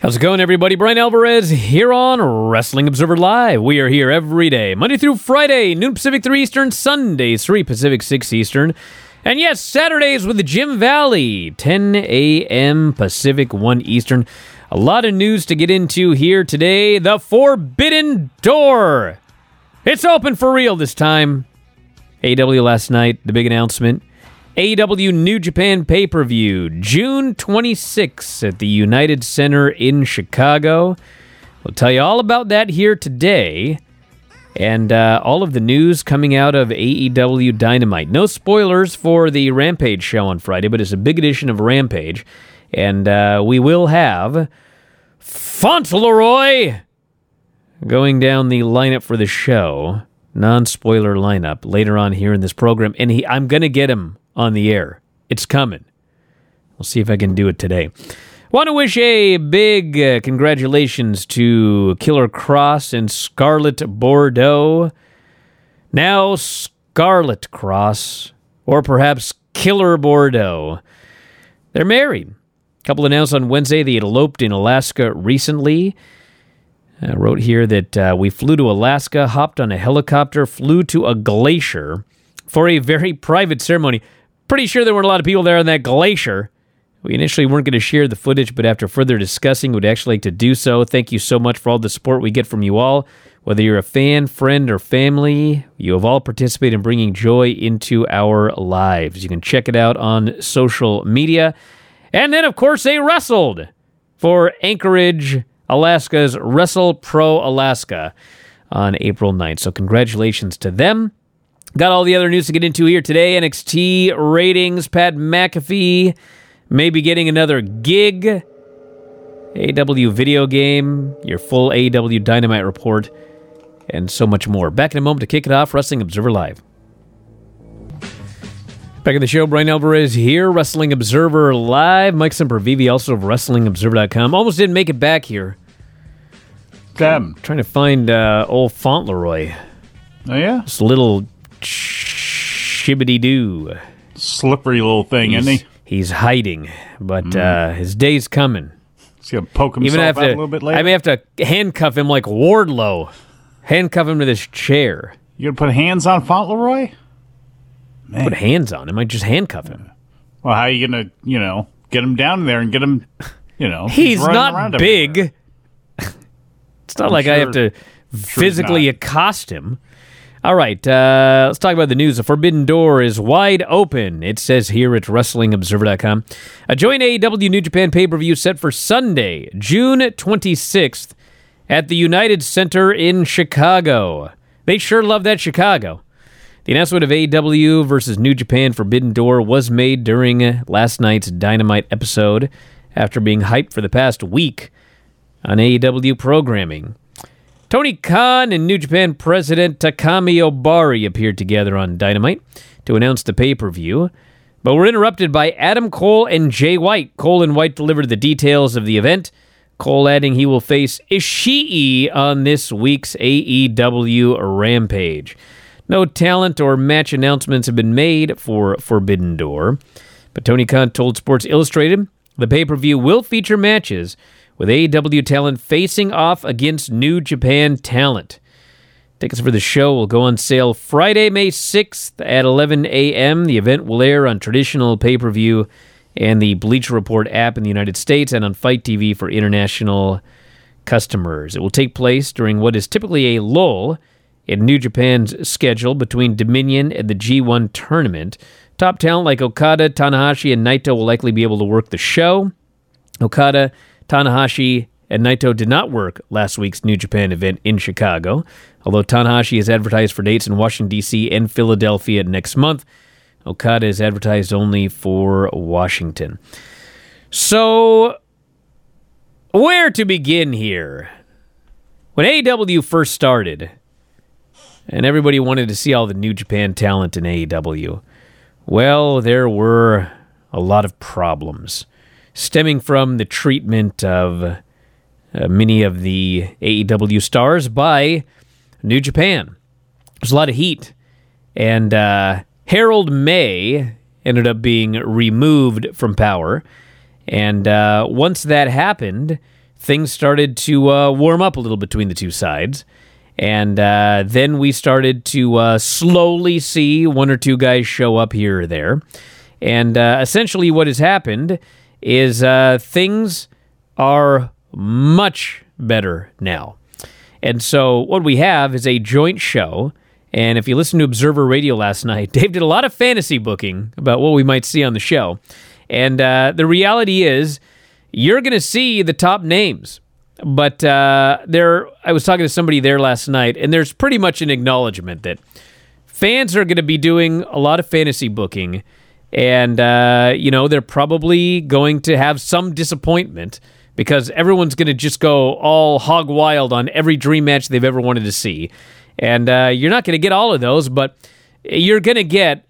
How's it going, everybody? Bryan Alvarez here on Wrestling Observer Live. We are here every day, Monday through Friday, noon Pacific, 3 Eastern, Sundays, 3 Pacific, 6 Eastern. And yes, Saturdays with the Jim Valley, 10 a.m. Pacific, 1 Eastern. A lot of news to get into here today. The Forbidden Door. It's open for real this time. AEW last night, the big announcement. AEW New Japan pay per view, June 26th at the United Center in Chicago. We'll tell you all about that here today and uh, all of the news coming out of AEW Dynamite. No spoilers for the Rampage show on Friday, but it's a big edition of Rampage. And uh, we will have Fauntleroy going down the lineup for the show. Non spoiler lineup later on here in this program. And he, I'm going to get him on the air. It's coming. We'll see if I can do it today. Want to wish a big uh, congratulations to Killer Kross and Scarlett Bordeaux. Now Scarlett Kross, or perhaps Killer Bordeaux. They're married. Couple announced on Wednesday they had eloped in Alaska recently. I wrote here that uh, we flew to Alaska, hopped on a helicopter, flew to a glacier for a very private ceremony. Pretty sure there weren't a lot of people there on that glacier. We initially weren't going to share the footage, but after further discussing, would actually like to do so. Thank you so much for all the support we get from you all. Whether you're a fan, friend, or family, you have all participated in bringing joy into our lives. You can check it out on social media. And then, of course, they wrestled for Anchorage, Alaska's Wrestle Pro Alaska on April 9th. So, congratulations to them. Got all the other news to get into here today. NXT ratings, Pat McAfee maybe getting another gig. AEW video game, your full AEW Dynamite report, and so much more. Back in a moment to kick it off, Wrestling Observer Live. Back in the show, Bryan Alvarez here, Wrestling Observer Live. Mike Sempervive, also of WrestlingObserver.com. Almost didn't make it back here. Damn. Trying to find uh, old Fauntleroy. Oh, yeah? This little shibbity doo. Slippery little thing, He's, isn't he? he's hiding, but uh, his day's coming. He's going to poke himself Even have out to, a little bit later. I may have to handcuff him like Wardlow. Handcuff him to this chair. you going to put hands on Fauntleroy? Man. Put hands on him. I just handcuff him. well, how are you going to, you know, get him down there and get him, you know? He's running not big. it's not like I have to he's physically accost him. All right, uh, let's talk about the news. The Forbidden Door is wide open. It says here at WrestlingObserver.com. A joint AEW New Japan pay per view set for Sunday, June 26th, at the United Center in Chicago. They sure love that Chicago. The announcement of AEW versus New Japan Forbidden Door was made during last night's Dynamite episode after being hyped for the past week on AEW programming. Tony Khan and New Japan President Takami Ohbari appeared together on Dynamite to announce the pay per view, but were interrupted by Adam Cole and Jay White. Cole and White delivered the details of the event. Cole adding he will face Ishii on this week's AEW Rampage. No talent or match announcements have been made for Forbidden Door, but Tony Khan told Sports Illustrated the pay per view will feature matches with AEW talent facing off against New Japan talent. Tickets for the show will go on sale Friday, May 6th at 11 a.m. The event will air on traditional pay per view and the Bleacher Report app in the United States and on Fight TV for international customers. It will take place during what is typically a lull in New Japan's schedule between Dominion and the G1 tournament. Top talent like Okada, Tanahashi, and Naito will likely be able to work the show. Okada, Tanahashi, and Naito did not work last week's New Japan event in Chicago, although Tanahashi is advertised for dates in Washington, D.C. and Philadelphia next month. Okada is advertised only for Washington. So, where to begin here? When AEW first started, and everybody wanted to see all the New Japan talent in AEW, well, there were a lot of problems stemming from the treatment of uh, many of the AEW stars by New Japan. There's a lot of heat. And uh, Harold Meij ended up being removed from power. And uh, once that happened, things started to uh, warm up a little between the two sides. And uh, then we started to uh, slowly see one or two guys show up here or there. And uh, essentially, what has happened is uh, things are much better now. And so, what we have is a joint show. And if you listen to Observer Radio last night, Dave did a lot of fantasy booking about what we might see on the show. And uh, the reality is, you're going to see the top names. But uh, there, I was talking to somebody there last night, and there's pretty much an acknowledgement that fans are going to be doing a lot of fantasy booking, and uh, you know they're probably going to have some disappointment because everyone's going to just go all hog wild on every dream match they've ever wanted to see, and uh, you're not going to get all of those, but you're going to get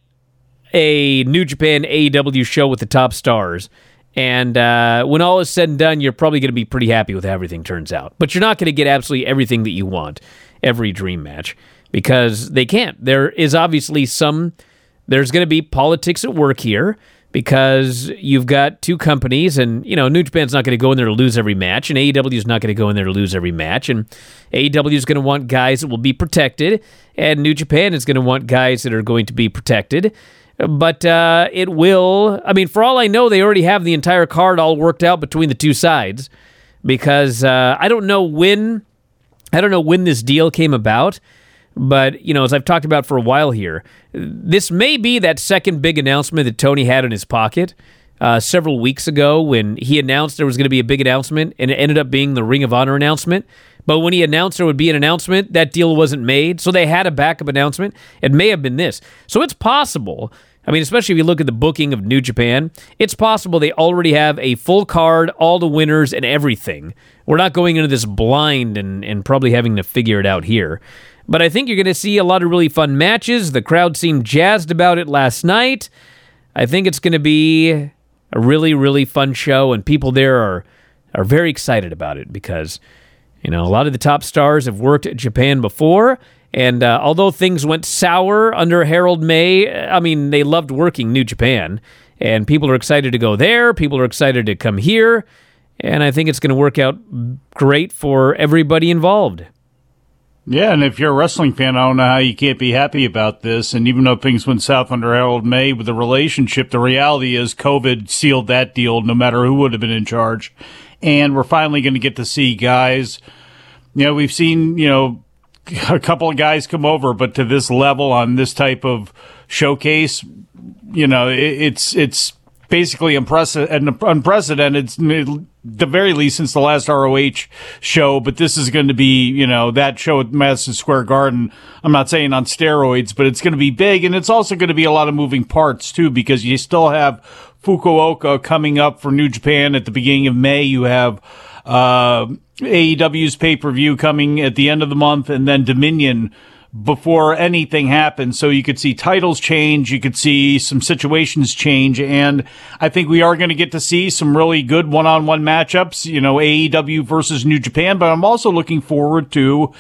a New Japan AEW show with the top stars and uh, when all is said and done, you're probably going to be pretty happy with how everything turns out. But you're not going to get absolutely everything that you want every dream match because they can't. There is obviously some, there's going to be politics at work here because you've got two companies and you know New Japan's not going to go in there to lose every match and AEW is not going to go in there to lose every match and AEW is going to want guys that will be protected and New Japan is going to want guys that are going to be protected but uh, it will. I mean, for all I know, they already have the entire card all worked out between the two sides because uh, I don't know when. I don't know when this deal came about, but you know, as I've talked about for a while here, this may be that second big announcement that Tony had in his pocket. Uh, several weeks ago, when he announced there was going to be a big announcement, and it ended up being the Ring of Honor announcement. But when he announced there would be an announcement, that deal wasn't made. So they had a backup announcement. It may have been this. So it's possible I mean, especially if you look at the booking of New Japan, it's possible they already have a full card, all the winners, and everything. We're not going into this blind and, and probably having to figure it out here. But I think you're going to see a lot of really fun matches. The crowd seemed jazzed about it last night. I think it's going to be a really, really fun show, and people there are, are very excited about it because, you know, a lot of the top stars have worked at Japan before and uh, although things went sour under Harold Meij, I mean, they loved working New Japan. And people are excited to go there. People are excited to come here. And I think it's going to work out great for everybody involved. Yeah, and if you're a wrestling fan, I don't know how you can't be happy about this. And even though things went south under Harold Meij with the relationship, the reality is COVID sealed that deal no matter who would have been in charge. And we're finally going to get to see guys. You know, we've seen, you know, a couple of guys come over, but to this level on this type of showcase, you know, it, it's it's basically unprecedented, the very least since the last ROH show. But this is going to be, you know, that show at Madison Square Garden. I'm not saying on steroids, but it's going to be big, and it's also going to be a lot of moving parts too, because you still have Fukuoka coming up for New Japan at the beginning of May. You have. Uh, AEW's pay per view coming at the end of the month, and then Dominion before anything happens. So you could see titles change, you could see some situations change, and I think we are going to get to see some really good one on one matchups, you know, AEW versus New Japan, but I'm also looking forward to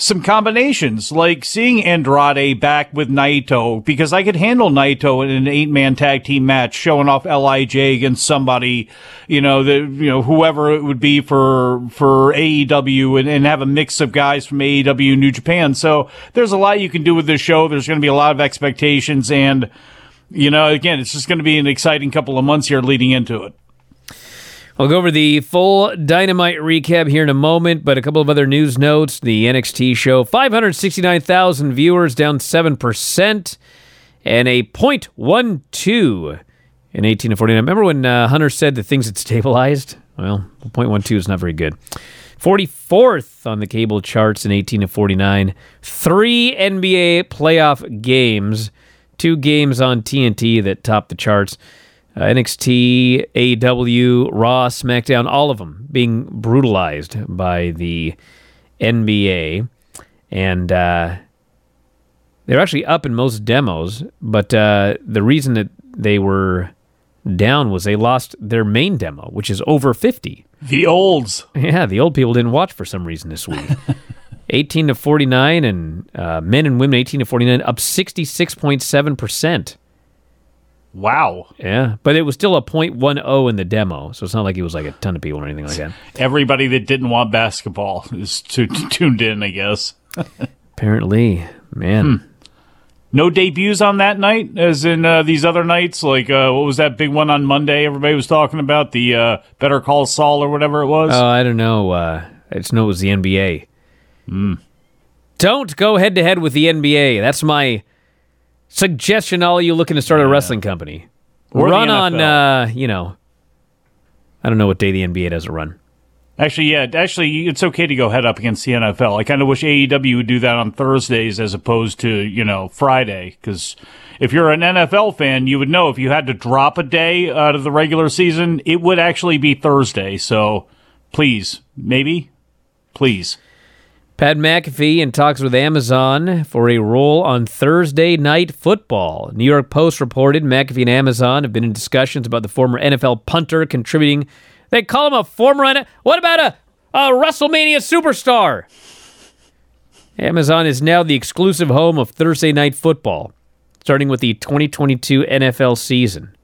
some combinations, like seeing Andrade back with Naito, because I could handle Naito in an eight man tag team match, showing off LIJ against somebody, you know, the, you know, whoever it would be for, for AEW and, and have a mix of guys from AEW New Japan. So there's a lot you can do with this show. There's going to be a lot of expectations and, you know, again, it's just going to be an exciting couple of months here leading into it. I'll go over the full Dynamite recap here in a moment, but a couple of other news notes. The NXT show 569,000 viewers, down 7%, and a 0.12 in 18 to 49. Remember when uh, Hunter said that things had stabilized? Well, 0.12 is not very good. 44th on the cable charts in 18 to 49. Three NBA playoff games, two games on TNT that topped the charts uh, NXT, AEW, Raw, SmackDown, all of them being brutalized by the NBA. And uh, they're actually up in most demos, but uh, the reason that they were down was they lost their main demo, which is over 50. The olds. Yeah, the old people didn't watch for some reason this week. 18 to 49, and uh, men and women 18 to 49 up 66.7%. Wow. Yeah, but it was still a .10 in the demo, so it's not like it was like a ton of people or anything like that. Everybody that didn't want basketball is t- tuned in, I guess. Apparently, man. Hmm. No debuts on that night, as in uh, these other nights. Like uh, what was that big one on Monday? Everybody was talking about the uh, Better Call Saul or whatever it was. Oh, I don't know. Uh, I just know it was the NBA. Hmm. Don't go head to head with the NBA. That's my suggestion. All you looking to start a wrestling company, Or the run on. NFL. Uh, you know, I don't know what day the NBA does a run. Actually, yeah, actually, it's okay to go head up against the NFL. I kind of wish AEW would do that on Thursdays as opposed to you know Friday. Because if you're an NFL fan, you would know if you had to drop a day out of the regular season, it would actually be Thursday. So please, maybe, please. Pat McAfee in talks with Amazon for a role on Thursday Night Football. New York Post reported McAfee and Amazon have been in discussions about the former NFL punter contributing. They call him a former. What about a, a WrestleMania superstar? Amazon is now the exclusive home of Thursday Night Football, starting with the 2022 NFL season.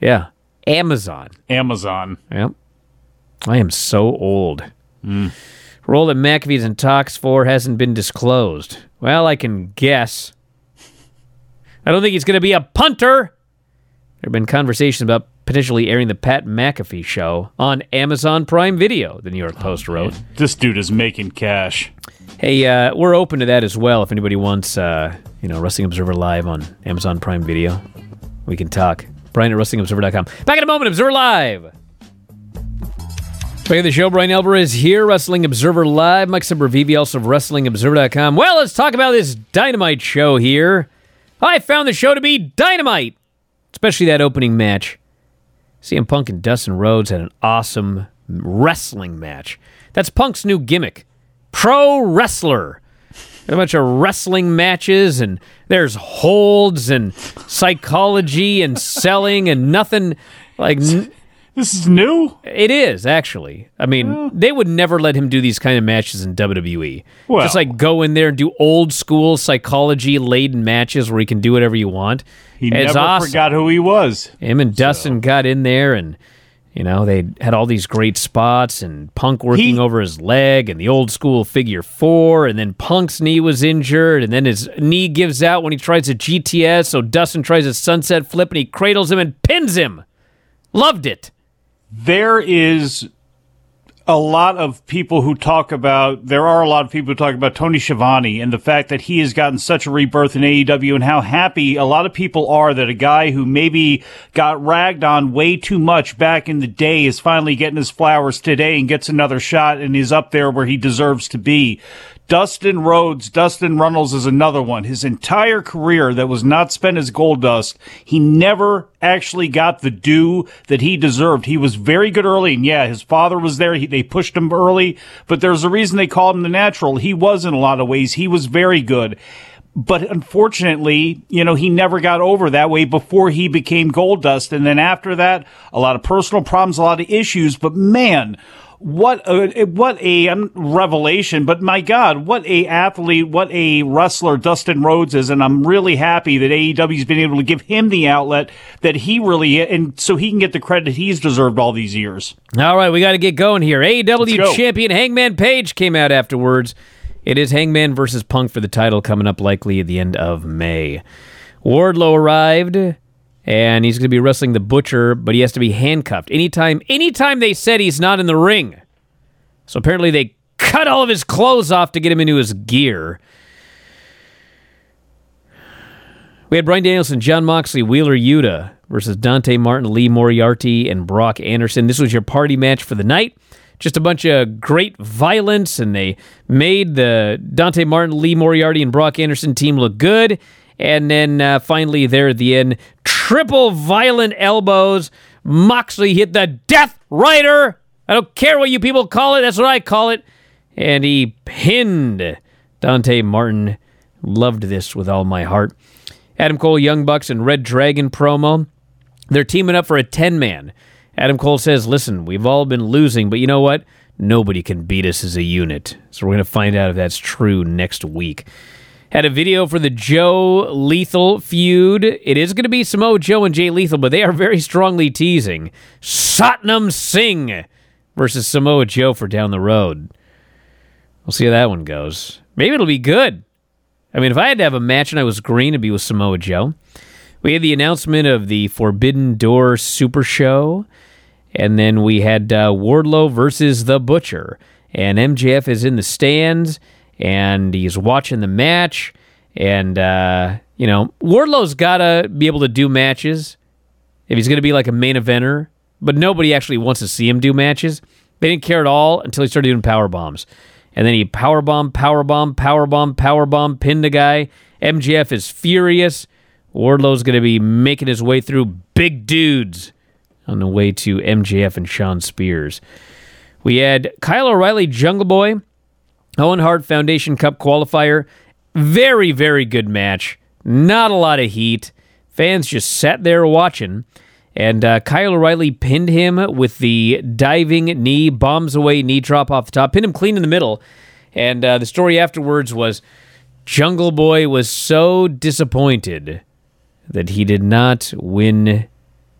Yeah, Amazon. Amazon. Yep. I am so old. Mm. Role that McAfee's in talks for hasn't been disclosed. Well, I can guess. I don't think he's going to be a punter. There have been conversations about potentially airing the Pat McAfee show on Amazon Prime Video, the New York Post wrote. This dude is making cash. Hey, uh, we're open to that as well. If anybody wants, uh, you know, Wrestling Observer Live on Amazon Prime Video, we can talk. Bryan at WrestlingObserver.com. Back in a moment, Observer Live. At the show, Bryan is here, Wrestling Observer Live. Mike Sempervive, also of WrestlingObserver.com. Well, let's talk about this Dynamite show here. I found the show to be dynamite, especially that opening match. CM Punk and Dustin Rhodes had an awesome wrestling match. That's Punk's new gimmick pro wrestler. A bunch of wrestling matches, and there's holds and psychology and selling and nothing like. N- This is new. it is actually. I mean, they would never let him do these kind of matches in WWE. Well- Just like go in there and do old school psychology laden matches where he can do whatever you want. He it's never awesome. forgot who he was. Him and Dustin got in there and you know, they had all these great spots and Punk working He- over his leg and the old school figure four, and then Punk's knee was injured, and then his knee gives out when he tries a GTS, so Dustin tries a sunset flip and he cradles him and pins him. Loved it. There is a lot of people who talk about there are a lot of people who talk about Tony Schiavone and the fact that he has gotten such a rebirth in AEW and how happy a lot of people are that a guy who maybe got ragged on way too much back in the day is finally getting his flowers today and gets another shot and is up there where he deserves to be. Dustin Rhodes, Dustin Runnels is another one. His entire career that was not spent as Goldust, he never actually got the due that he deserved. He was very good early, and yeah, his father was there. He, they pushed him early, but there's a reason they called him the natural. He was in a lot of ways. He was very good. But unfortunately, you know, he never got over that way before he became Goldust. And then after that, a lot of personal problems, a lot of issues. But man, what a what a um, revelation! But my God, what a athlete, what a wrestler Dustin Rhodes is, and I'm really happy that AEW's been able to give him the outlet that he really and so he can get the credit he's deserved all these years. All right, we got to get going here. AEW go. champion Hangman Page came out afterwards. It is Hangman versus Punk for the title coming up likely at the end of May. Wardlow arrived and he's going to be wrestling the Butcher, but he has to be handcuffed. Anytime anytime they said he's not in the ring. So apparently they cut all of his clothes off to get him into his gear. We had Bryan Danielson, Jon Moxley, Wheeler Yuta versus Dante Martin, Lee Moriarty, and Brock Anderson. This was your party match for the night. Just a bunch of great violence, and they made the Dante Martin, Lee Moriarty, and Brock Anderson team look good. And then uh, finally, there at the end, triple violent elbows. Moxley hit the Death Rider. I don't care what you people call it. That's what I call it. And he pinned Dante Martin. Loved this with all my heart. Adam Cole, Young Bucks, and Red Dragon promo. They're teaming up for a 10 man. Adam Cole says, Listen, we've all been losing, but you know what? Nobody can beat us as a unit. So we're going to find out if that's true next week. Had a video for the Joe Lethal feud. It is going to be Samoa Joe and Jay Lethal, but they are very strongly teasing Satnam Singh versus Samoa Joe for down the road. We'll see how that one goes. Maybe it'll be good. I mean, if I had to have a match and I was green, it'd be with Samoa Joe. We had the announcement of the Forbidden Door Super Show, and then we had uh, Wardlow versus The Butcher. And MJF is in the stands, and he's watching the match. And, uh, you know, Wardlow's got to be able to do matches if he's going to be like a main eventer, but nobody actually wants to see him do matches. They didn't care at all until he started doing power bombs. And then he power bomb, power bomb, power bomb, power bomb, pinned a guy. MJF is furious. Wardlow's going to be making his way through big dudes on the way to MJF and Shawn Spears. We had Kyle O'Reilly, Jungle Boy, Owen Hart Foundation Cup qualifier. Very, very good match. Not a lot of heat. Fans just sat there watching. And uh, Kyle O'Reilly pinned him with the diving knee, bombs away knee drop off the top, pinned him clean in the middle. And uh, the story afterwards was Jungle Boy was so disappointed that he did not win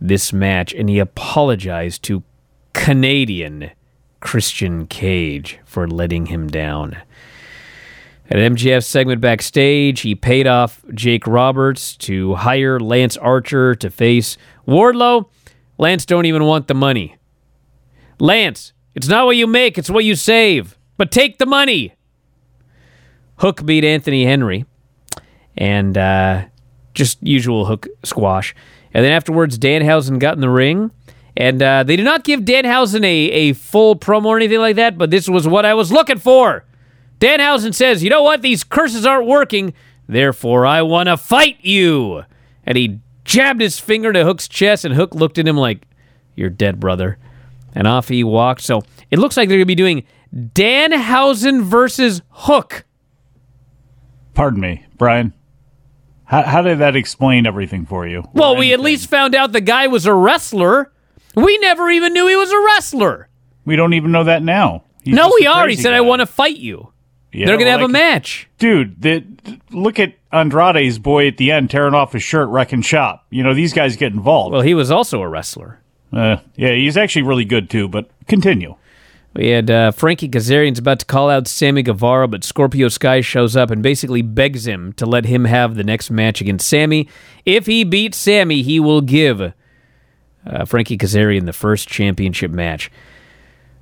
this match, and he apologized to Canadian Christian Cage for letting him down. At MJF segment backstage, he paid off Jake Roberts to hire Lance Archer to face Wardlow. Lance don't even want the money. Lance, it's not what you make, it's what you save. But take the money. Hook beat Anthony Henry. And uh, just usual hook squash. And then afterwards, Danhausen got in the ring. And uh, they did not give Danhausen a, a full promo or anything like that, but this was what I was looking for. Danhausen says, You know what? These curses aren't working. Therefore, I want to fight you. And he jabbed his finger to Hook's chest, and Hook looked at him like, You're dead, brother. And off he walked. So it looks like they're going to be doing Danhausen versus Hook. Pardon me, Bryan. How, how did that explain everything for you? Well, we at least found out the guy was a wrestler. We never even knew he was a wrestler. We don't even know that now. He's no, we are. He said, guy. I want to fight you. Yeah, They're going to well, have a match. Dude, the, look at Andrade's boy at the end tearing off his shirt, wrecking shop. You know, these guys get involved. Well, he was also a wrestler. Uh, yeah, he's actually really good too, but continue. We had uh, Frankie Kazarian's about to call out Sammy Guevara, but Scorpio Sky shows up and basically begs him to let him have the next match against Sammy. If he beats Sammy, he will give uh, Frankie Kazarian the first championship match.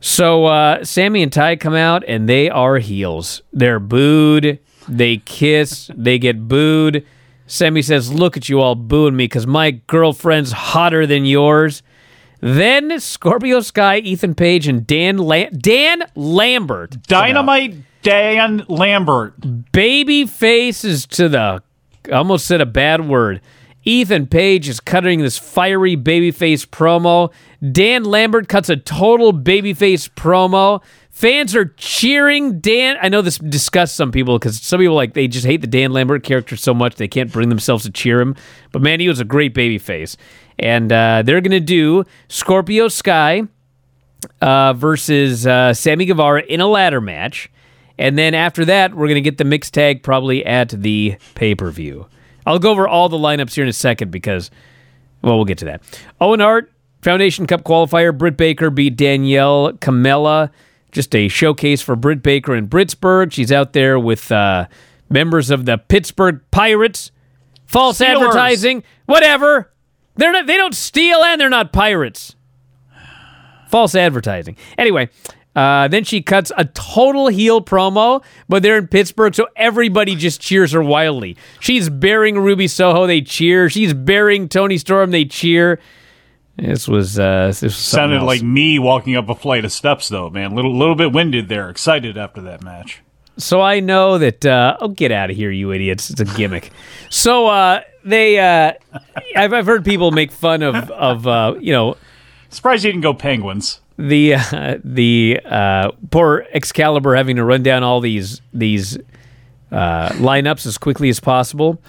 So uh, Sammy and Ty come out and they are heels. They're booed. They kiss. They get booed. Sammy says, "Look at you all booing me because my girlfriend's hotter than yours." Then Scorpio Sky, Ethan Page, and Dan La- Dan Lambert. Dynamite Dan Lambert. Baby faces to the. I almost said a bad word. Ethan Page is cutting this fiery babyface promo. Dan Lambert cuts a total babyface promo. Fans are cheering Dan. I know this disgusts some people because some people like they just hate the Dan Lambert character so much they can't bring themselves to cheer him. But man, he was a great babyface, and uh, they're gonna do Scorpio Sky uh, versus uh, Sammy Guevara in a ladder match. And then after that, we're going to get the mixed tag probably at the pay per view. I'll go over all the lineups here in a second because, well, we'll get to that. Owen Hart, Foundation Cup qualifier. Britt Baker beat Danielle Kamela. Just a showcase for Britt Baker in Britsburg. She's out there with uh, members of the Pittsburgh Pirates. False Steelers. advertising, whatever. They're not, they don't steal and they're not pirates false advertising. Anyway, uh, then she cuts a total heel promo, but they're in Pittsburgh, so everybody just cheers her wildly. She's bearing Ruby Soho, they cheer. She's bearing Toni Storm, they cheer. This was uh, this was Sounded else. like me walking up a flight of steps, though, man. Little little bit winded there. Excited after that match. So I know that. Uh, oh, get out of here, you idiots! It's a gimmick. so uh, they, uh, I've, I've heard people make fun of of uh, you know Surprised you didn't go Penguins. The uh, the uh, poor Excalibur having to run down all these these uh, lineups as quickly as possible.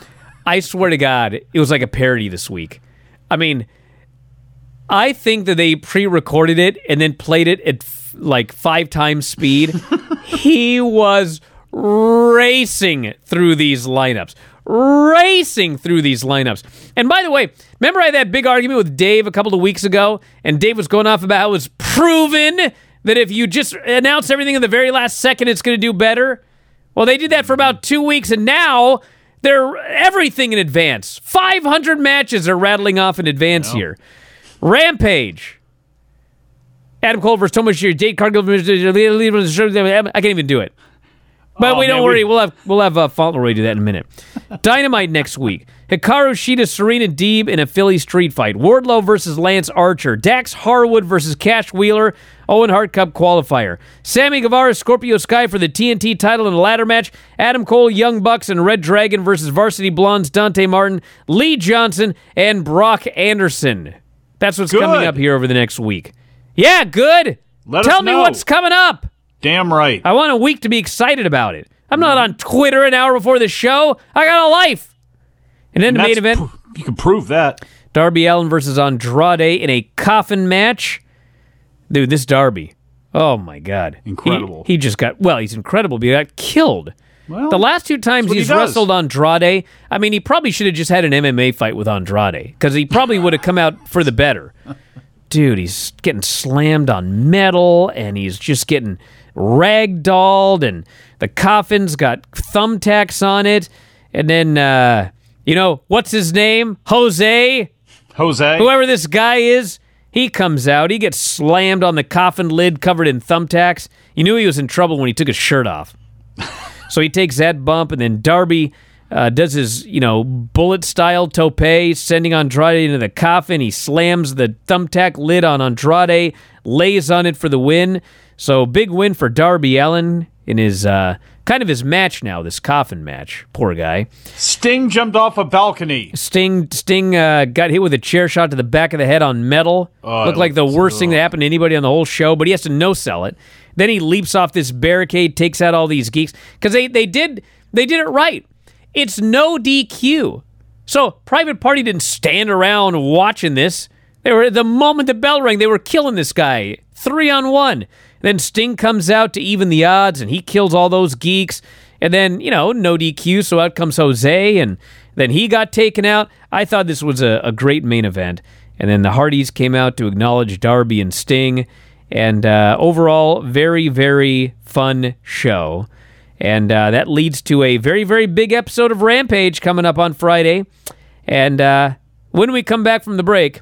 I swear to God, it was like a parody this week. I mean, I think that they pre-recorded it and then played it at f- like five times speed. he was racing through these lineups. Racing through these lineups. And by the way, remember I had that big argument with Dave a couple of weeks ago, and Dave was going off about how it was proven that if you just announce everything in the very last second, it's going to do better? Well, they did that for about two weeks, and now they're everything in advance. 500 matches are rattling off in advance here. Rampage. Adam Cole versus Thomas Shear, Jade Cargill. I can't even do it. But Oh, we don't man, worry. we- We'll have we'll have uh, Fauntleroy do that in a minute. Dynamite next week. Hikaru Shida, Serena Deeb in a Philly street fight. Wardlow versus Lance Archer. Dax Harwood versus Cash Wheeler. Owen Hart Cup qualifier. Sammy Guevara, Scorpio Sky for the TNT title in a ladder match. Adam Cole, Young Bucks, and Red Dragon versus Varsity Blondes, Dante Martin, Lee Johnson, and Brock Anderson. That's what's coming up here over the next week. Yeah, good. Let Tell me what's coming up. Damn right. I want a week to be excited about it. I'm not on Twitter an hour before the show. I got a life. And then the main event, pr- you can prove that. Darby Allin versus Andrade in a coffin match. Dude, this Darby. Oh my God. Incredible. He, just got, well, he's incredible, but he got killed. Well, The last two times he he's does. wrestled Andrade, I mean, he probably should have just had an MMA fight with Andrade because he probably would have come out for the better. Dude, he's getting slammed on metal and he's just getting ragdolled, and the coffin's got thumbtacks on it. And then, uh, you know, what's his name? Jose? Jose. Whoever this guy is, he comes out. He gets slammed on the coffin lid covered in thumbtacks. You knew he was in trouble when he took his shirt off. so he takes that bump, and then Darby uh, does his, you know, bullet style tope, sending Andrade into the coffin. He slams the thumbtack lid on Andrade, lays on it for the win. So big win for Darby Allin in his uh, kind of his match now, this coffin match. Poor guy. Sting jumped off a balcony. Sting Sting uh, got hit with a chair shot to the back of the head on metal. Oh, Looked like the worst thing that happened to anybody on the whole show, but he has to no sell it. Then he leaps off this barricade, takes out all these geeks because they they did they did it right. It's no DQ. So Private Party didn't stand around watching this. They were the moment the bell rang, they were killing this guy three on one. Then Sting comes out to even the odds, and he kills all those geeks. And then you know no DQ, so out comes Jose, and then he got taken out. I thought this was a, a great main event. And then the Hardys came out to acknowledge Darby and Sting. And uh, overall, very, very fun show. And uh, that leads to a very, very big episode of Rampage coming up on Friday. And uh, when we come back from the break,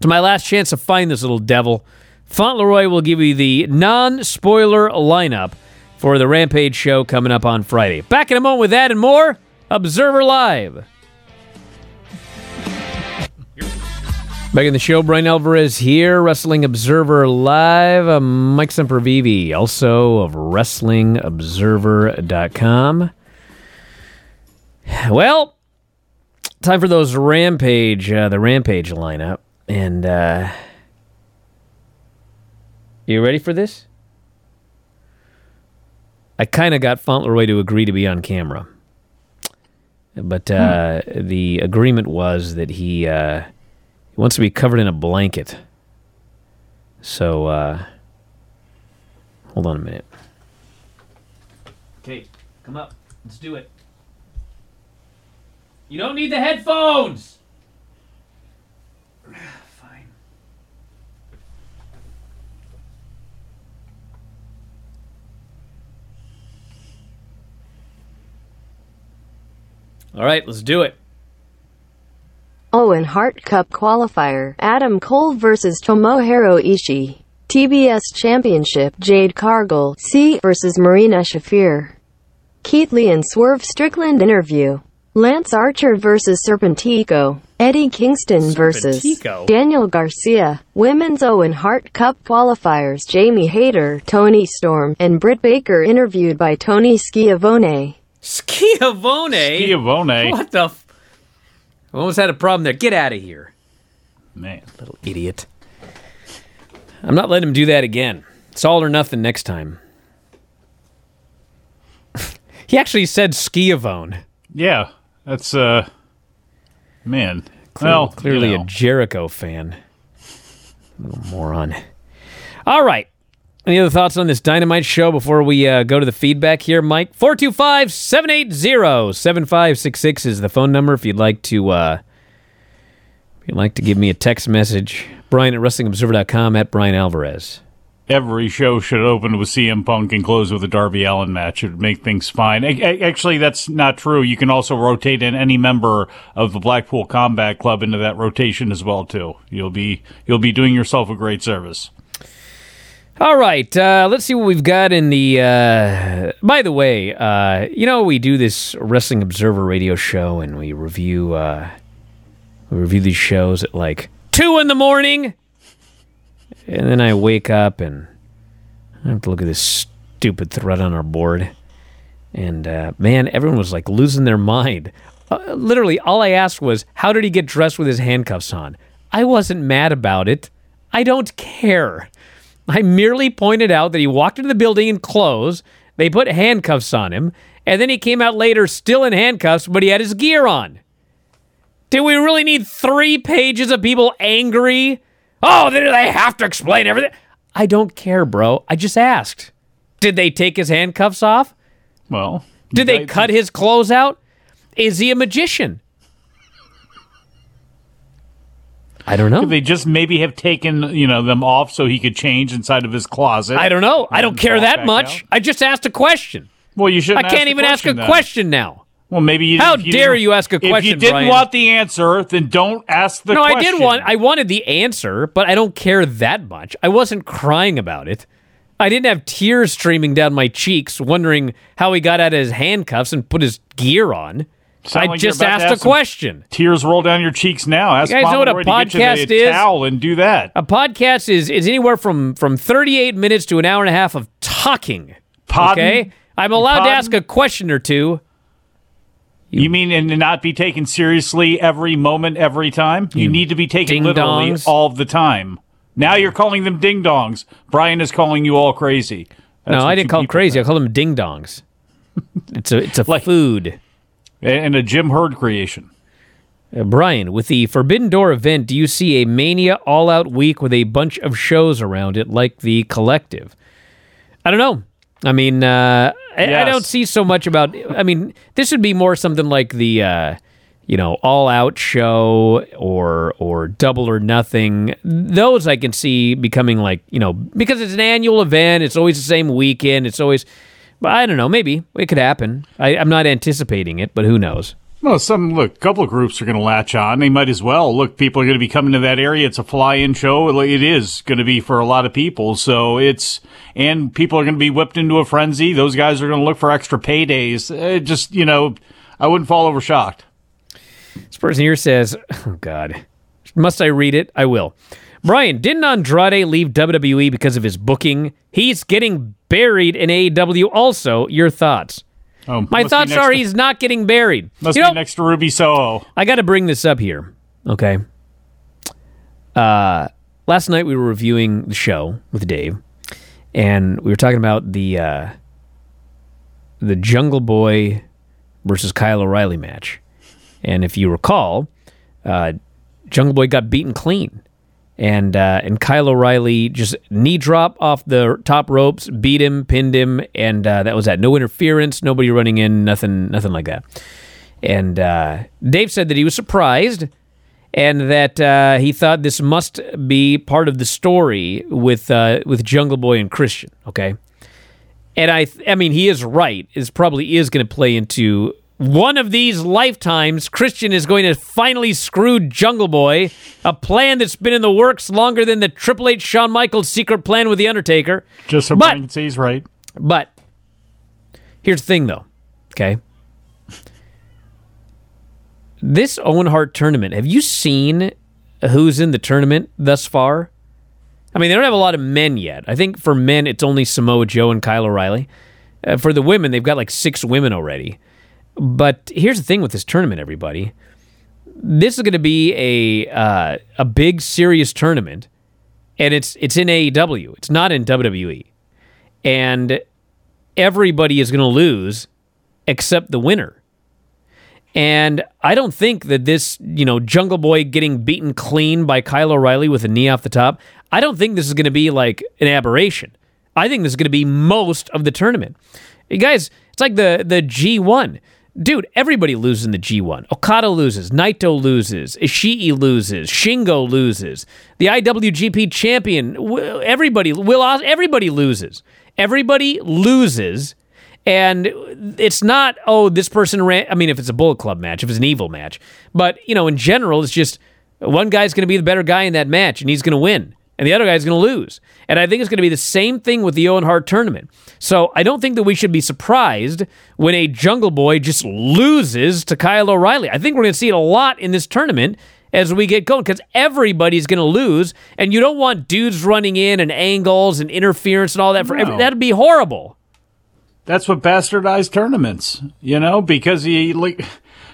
to my last chance to find this little devil, Fauntleroy will give you the non spoiler lineup for the Rampage show coming up on Friday. Back in a moment with that and more. Observer Live. Back in the show, Bryan Alvarez here, Wrestling Observer Live. I'm Mike Sempervive, also of WrestlingObserver.com. Well, time for those Rampage, uh, the Rampage lineup. And, uh, you ready for this? I kind of got Fauntleroy to agree to be on camera. But uh, the agreement was that he. Uh, he wants to be covered in a blanket. So, uh, hold on a minute. Okay, come up. Let's do it. You don't need the headphones! Fine. All right, let's do it. Oh, Owen Hart Cup qualifier Adam Cole vs Tomohiro Ishii. TBS Championship Jade Cargill C vs Marina Shafir. Keith Lee and Swerve Strickland interview. Lance Archer vs Serpentico. Eddie Kingston versus Daniel Garcia. Women's Owen Hart Cup qualifiers Jamie Hayter, Toni Storm, and Britt Baker interviewed by Tony Schiavone. Schiavone? Giavone. What the? F- Almost had a problem there. Get out of here, Man. little idiot. I'm not letting him do that again. It's all or nothing next time. he actually said Schiavone. Yeah. That's, uh, man. Clear- well, clearly you know. a Jericho fan. Little moron. All right. Any other thoughts on this Dynamite show before we uh, go to the feedback here, Mike? 425 780 7566 is the phone number if you'd like to. Uh, if you'd like to give me a text message, Bryan at WrestlingObserver.com at Bryan Alvarez. Every show should open with CM Punk and close with a Darby Allin match. It would make things fine. Actually, that's not true. You can also rotate in any member of the Blackpool Combat Club into that rotation as well too. You'll be you'll be doing yourself a great service. All right, uh, let's see what we've got in the. Uh, by the way, uh, you know we do this Wrestling Observer radio show, and we review uh, we review these shows at like two in the morning, and then I wake up and I have to look at this stupid thread on our board, and uh, man, everyone was like losing their mind. Uh, literally, all I asked was, "How did he get dressed with his handcuffs on?" I wasn't mad about it. I don't care. I merely pointed out that he walked into the building in clothes. They put handcuffs on him, and then he came out later still in handcuffs, but he had his gear on. Do we really need three pages of people angry? Oh, they have to explain everything. I don't care, bro. I just asked. Did they take his handcuffs off? Well, did they cut his clothes out? Is he a magician? I don't know. Could they just maybe have taken you know them off so he could change inside of his closet? I don't know. I don't care that much. Out? I just asked a question. Well, you should. I can't even ask a then. question now. Well, maybe you. How you dare you ask a question? If you didn't Bryan. want the answer, then don't ask the. Question. No, question. I did want. I wanted the answer, but I don't care that much. I wasn't crying about it. I didn't have tears streaming down my cheeks, wondering how he got out of his handcuffs and put his gear on. Sound I like just asked a question. Tears roll down your cheeks now. Ask you guys know what a podcast is? Towel and do that. A podcast is is anywhere from from thirty eight minutes to an hour and a half of talking. Pardon? Okay, I'm allowed Pardon? to ask a question or two. You, you mean and not be taken seriously every moment, every time? You, you need to be taken literally all the time. Now you're calling them ding dongs. Bryan is calling you all crazy. That's no, I didn't call them crazy. Think. I called them ding dongs. it's a it's a like, food and a Jim Herd creation. Uh, Bryan, with the Forbidden Door event, do you see a Mania All Out week with a bunch of shows around it, like the Collective? I don't know. I mean, uh, yes. I, I, don't see so much about. I mean, this would be more something like the, uh, you know, All Out show or or Double or Nothing. Those I can see becoming like you know because it's an annual event. It's always the same weekend. It's always but I don't know. Maybe it could happen. I, am not anticipating it, but who knows? Well, some look. A couple of groups are going to latch on. They might as well. Look, people are going to be coming to that area. It's a fly-in show. It is going to be for a lot of people. So it's and people are going to be whipped into a frenzy. Those guys are going to look for extra paydays. It just you know, I wouldn't fall over shocked. This person here says, "Oh God, must I read it? I will." Bryan, didn't Andrade leave WWE because of his booking? He's getting buried in AEW also. Your thoughts? Oh, My thoughts are to, he's not getting buried. Must you be know, next to Ruby Soho. I got to bring this up here. Okay. Uh, last night we were reviewing the show with Dave, and we were talking about the uh, the Jungle Boy versus Kyle O'Reilly match. And if you recall, uh, Jungle Boy got beaten clean and uh, and Kyle O'Reilly just knee drop off the top ropes, beat him, pinned him, and uh, that was that. No interference, nobody running in, nothing, nothing like that. And uh, Dave said that he was surprised, and that uh, he thought this must be part of the story with uh, with Jungle Boy and Christian. Okay, and I, I mean, he is right. It probably is going to play into one of these lifetimes, Christian is going to finally screw Jungle Boy, a plan that's been in the works longer than the Triple H Shawn Michaels secret plan with The Undertaker. Just so but, Bryan he's right. But here's the thing, though, okay? This Owen Hart tournament, have you seen who's in the tournament thus far? I mean, they don't have a lot of men yet. I think for men, it's only Samoa Joe and Kyle O'Reilly. Uh, for the women, they've got like six women already. But here's the thing with this tournament, everybody. This is going to be a uh, a big, serious tournament, and it's it's in AEW. It's not in WWE, and everybody is going to lose except the winner. And I don't think that this, you know, Jungle Boy getting beaten clean by Kyle O'Reilly with a knee off the top, I don't think this is going to be like an aberration. I think this is going to be most of the tournament. You guys, it's like the the G1. Dude, everybody loses in the G1. Okada loses, Naito loses, Ishii loses, Shingo loses. The IWGP champion, everybody will everybody loses. Everybody loses. And it's not, oh, this person ran. I mean, if it's a Bullet Club match, if it's an evil match. But, you know, in general, it's just one guy's going to be the better guy in that match and he's going to win and the other guy's going to lose. And I think it's going to be the same thing with the Owen Hart tournament. So I don't think that we should be surprised when a Jungle Boy just loses to Kyle O'Reilly. I think we're going to see it a lot in this tournament as we get going because everybody's going to lose, and you don't want dudes running in and angles and interference and all that. For no. that'd be horrible. That's what bastardized tournaments, you know, because you like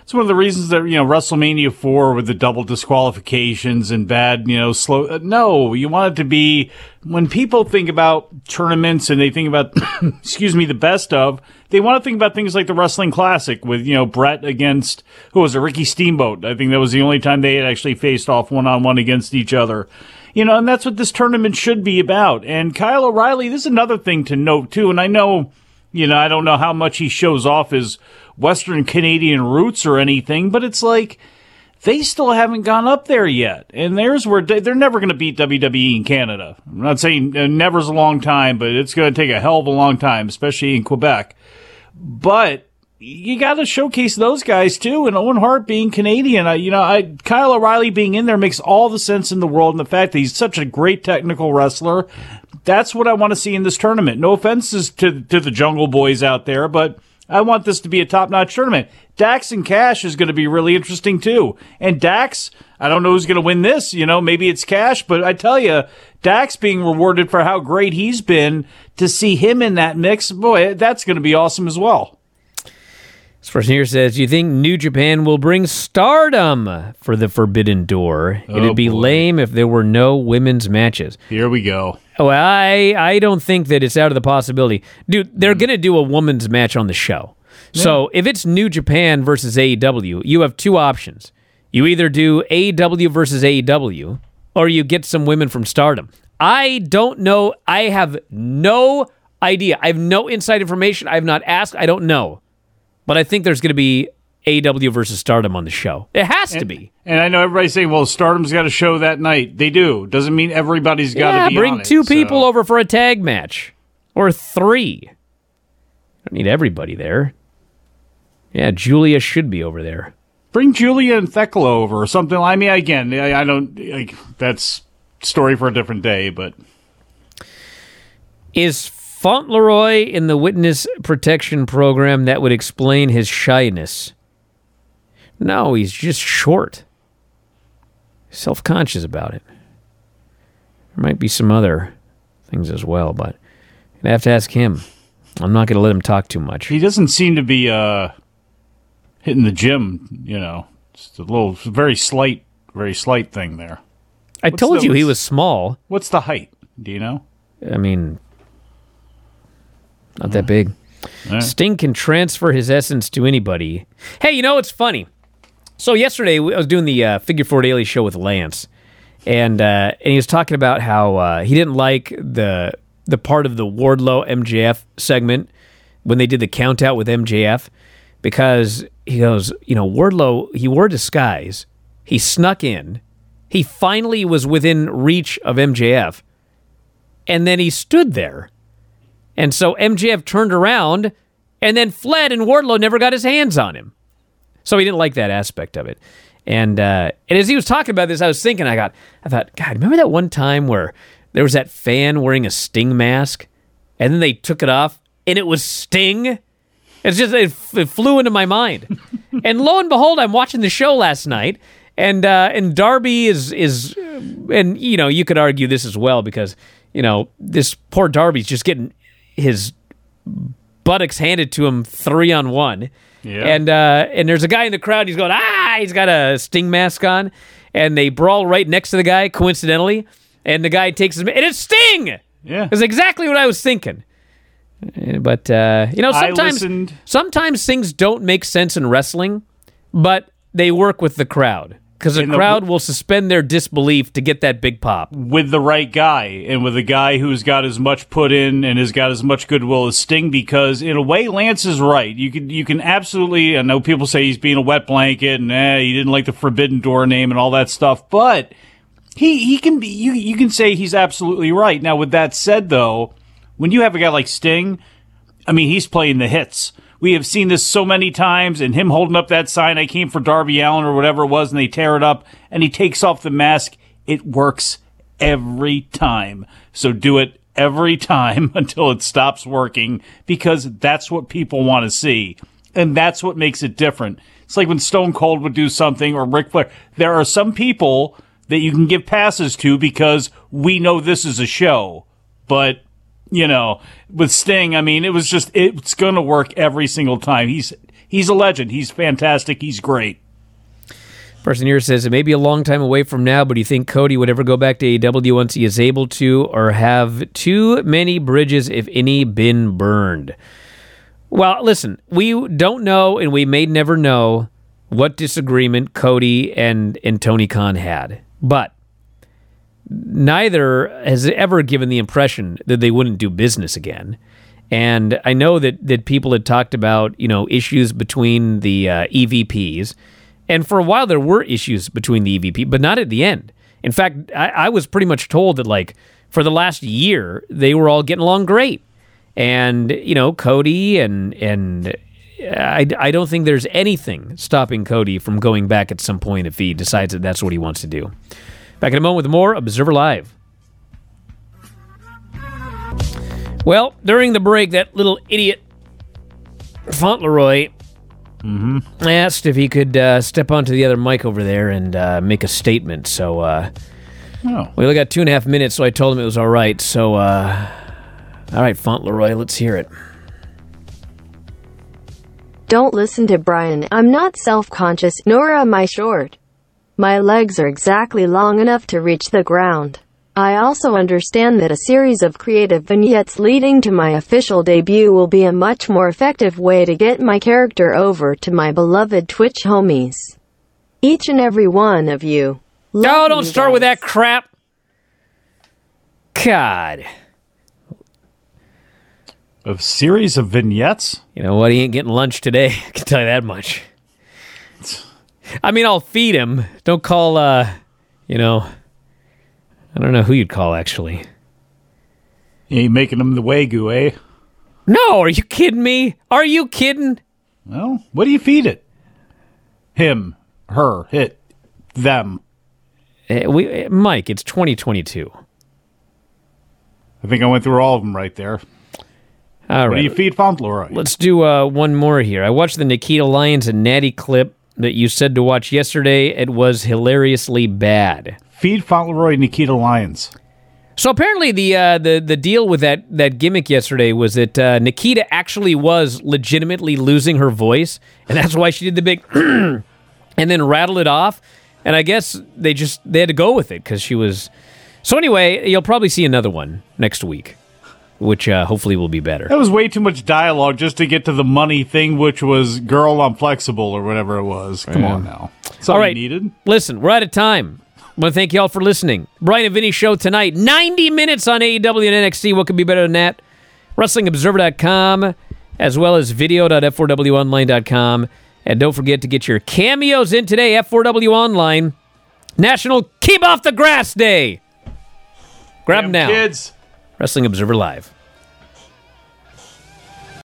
it's one of the reasons that you know WrestleMania four with the double disqualifications and bad, you know, slow. Uh, no, you want it to be when people think about tournaments and they think about, excuse me, the best of. They want to think about things like the Wrestling Classic with you know Bret against who was it, Ricky Steamboat. I think that was the only time they had actually faced off one on one against each other. You know, and that's what this tournament should be about. And Kyle O'Reilly, this is another thing to note too. And I know, you know, I don't know how much he shows off his Western Canadian roots or anything, but it's like they still haven't gone up there yet. And there's where they're never going to beat WWE in Canada. I'm not saying uh, never's a long time, but it's going to take a hell of a long time, especially in Quebec. But you got to showcase those guys too. And Owen Hart being Canadian, I, you know, I, Kyle O'Reilly being in there makes all the sense in the world. And the fact that he's such a great technical wrestler, that's what I want to see in this tournament. No offenses to to the Jungle Boys out there, but I want this to be a top notch tournament. Dax and Cash is going to be really interesting too. And Dax, I don't know who's going to win this. You know, maybe it's Cash, but I tell you, Dax being rewarded for how great he's been to see him in that mix, boy, that's going to be awesome as well. This person here says, "You think New Japan will bring stardom for the Forbidden Door? Oh, It'd be boy. lame if there were no women's matches." Here we go. Well, I I don't think that it's out of the possibility, dude. They're mm. gonna do a women's match on the show. Yeah. So if it's New Japan versus AEW, you have two options. You either do AEW versus AEW, or you get some women from Stardom. I don't know. I have no idea. I have no inside information. I have not asked. I don't know. But I think there's going to be AEW versus Stardom on the show. It has and, to be. And I know everybody's saying, "Well, Stardom's got a show that night." They do. Doesn't mean everybody's got yeah, to be. bring two it, people so. over for a tag match, or three. I don't need everybody there. Yeah, Julia should be over there. Bring Julia and Thekla over, or something. I mean, again, I, I don't. Like, that's story for a different day. But is Fauntleroy in the witness protection program that would explain his shyness. No, he's just short. Self conscious about it. There might be some other things as well, but i have to ask him. I'm not going to let him talk too much. He doesn't seem to be uh, hitting the gym, you know. Just a little, very slight, very slight thing there. I what's told the, you he was small. What's the height? Do you know? I mean, not that big. Right. Sting can transfer his essence to anybody. Hey, you know it's funny? So yesterday I was doing the uh, Figure Four Daily show with Lance, and uh, and he was talking about how uh, he didn't like the the part of the Wardlow MJF segment when they did the count out with MJF because he goes, you know, Wardlow he wore disguise, he snuck in, he finally was within reach of MJF, and then he stood there and so MJF turned around and then fled, and Wardlow never got his hands on him. So he didn't like that aspect of it. And uh, and as he was talking about this, I was thinking, I got, I thought, God, remember that one time where there was that fan wearing a Sting mask, and then they took it off, and it was Sting. It's just it, it flew into my mind. and lo and behold, I'm watching the show last night, and uh, and Darby is is, and you know you could argue this as well because you know this poor Darby's just getting his buttocks handed to him three on one. Yeah. And uh, and there's a guy in the crowd. He's going ah. He's got a sting mask on, and they brawl right next to the guy coincidentally. And the guy takes his and it's Sting. Yeah, it's exactly what I was thinking. But uh, you know, sometimes sometimes things don't make sense in wrestling, but they work with the crowd. Because the in the- crowd will suspend their disbelief to get that big pop. with the right guy and with a guy who's got as much put in and has got as much goodwill as Sting because in a way Lance is right. You can you can absolutely I know people say he's being a wet blanket and eh, he didn't like the Forbidden Door name and all that stuff, but he he can be you you can say he's absolutely right. Now with that said though, when you have a guy like Sting, I mean he's playing the hits. We have seen this so many times, and him holding up that sign, I came for Darby Allin or whatever it was, and they tear it up, and he takes off the mask. It works every time. So do it every time until it stops working because that's what people want to see. And that's what makes it different. It's like when Stone Cold would do something or Ric Flair. There are some people that you can give passes to because we know this is a show. But, you know, with Sting, I mean, it was just, it's going to work every single time. He's, he's a legend. He's fantastic. He's great. Person here says it may be a long time away from now, but do you think Cody would ever go back to AEW once he is able to, or have too many bridges, if any, been burned? Well, listen, we don't know, and we may never know what disagreement Cody and, and Tony Khan had, but neither has ever given the impression that they wouldn't do business again. And I know that, that people had talked about, you know, issues between the uh, EVPs. And for a while, there were issues between the EVP, but not at the end. In fact, I, I was pretty much told that, like, for the last year, they were all getting along great. And, you know, Cody and, and I, I don't think there's anything stopping Cody from going back at some point if he decides that that's what he wants to do. Back in a moment with more Observer Live. Well, during the break, that little idiot Fauntleroy asked if he could uh, step onto the other mic over there and uh, make a statement. So uh, Oh. we only got two and a half minutes, so I told him it was all right. So, uh, all right, Fauntleroy, let's hear it. Don't listen to Bryan. I'm not self-conscious, nor am I short. My legs are exactly long enough to reach the ground. I also understand that a series of creative vignettes leading to my official debut will be a much more effective way to get my character over to my beloved Twitch homies. Each and every one of you. No, Love don't you start with that crap. God. A series of vignettes? You know what? He ain't getting lunch today. I can tell you that much. I mean, I'll feed him. Don't call, uh, you know, I don't know who you'd call actually. You ain't making him the Wagyu, eh? No, are you kidding me? Are you kidding? Well, what do you feed it? Him, her, it, them. Eh, we, eh, Mike, it's 2022. I think I went through all of them right there. All What right. do you feed Fauntleroy? Let's do uh, one more here. I watched the Nikita Lyons and Natty clip that you said to watch yesterday. It was hilariously bad. Feed Fauntleroy Nikita Lyons. So apparently the uh, the the deal with that that gimmick yesterday was that uh, Nikita actually was legitimately losing her voice, and that's why she did the big and then rattled it off. And I guess they just they had to go with it because she was. So anyway, you'll probably see another one next week, which uh, hopefully will be better. That was way too much dialogue just to get to the money thing, which was "girl, I'm flexible" or whatever it was. Come on now, that's all, All right. needed. Listen, we're out of time. I want to thank you all for listening. Bryan and Vinny show tonight, 90 minutes on AEW and NXT. What could be better than that? WrestlingObserver.com, as well as video.f4wonline.com. And don't forget to get your cameos in today, F4W Online. National Keep Off the Grass Day. Grab them now. kids. Wrestling Observer Live.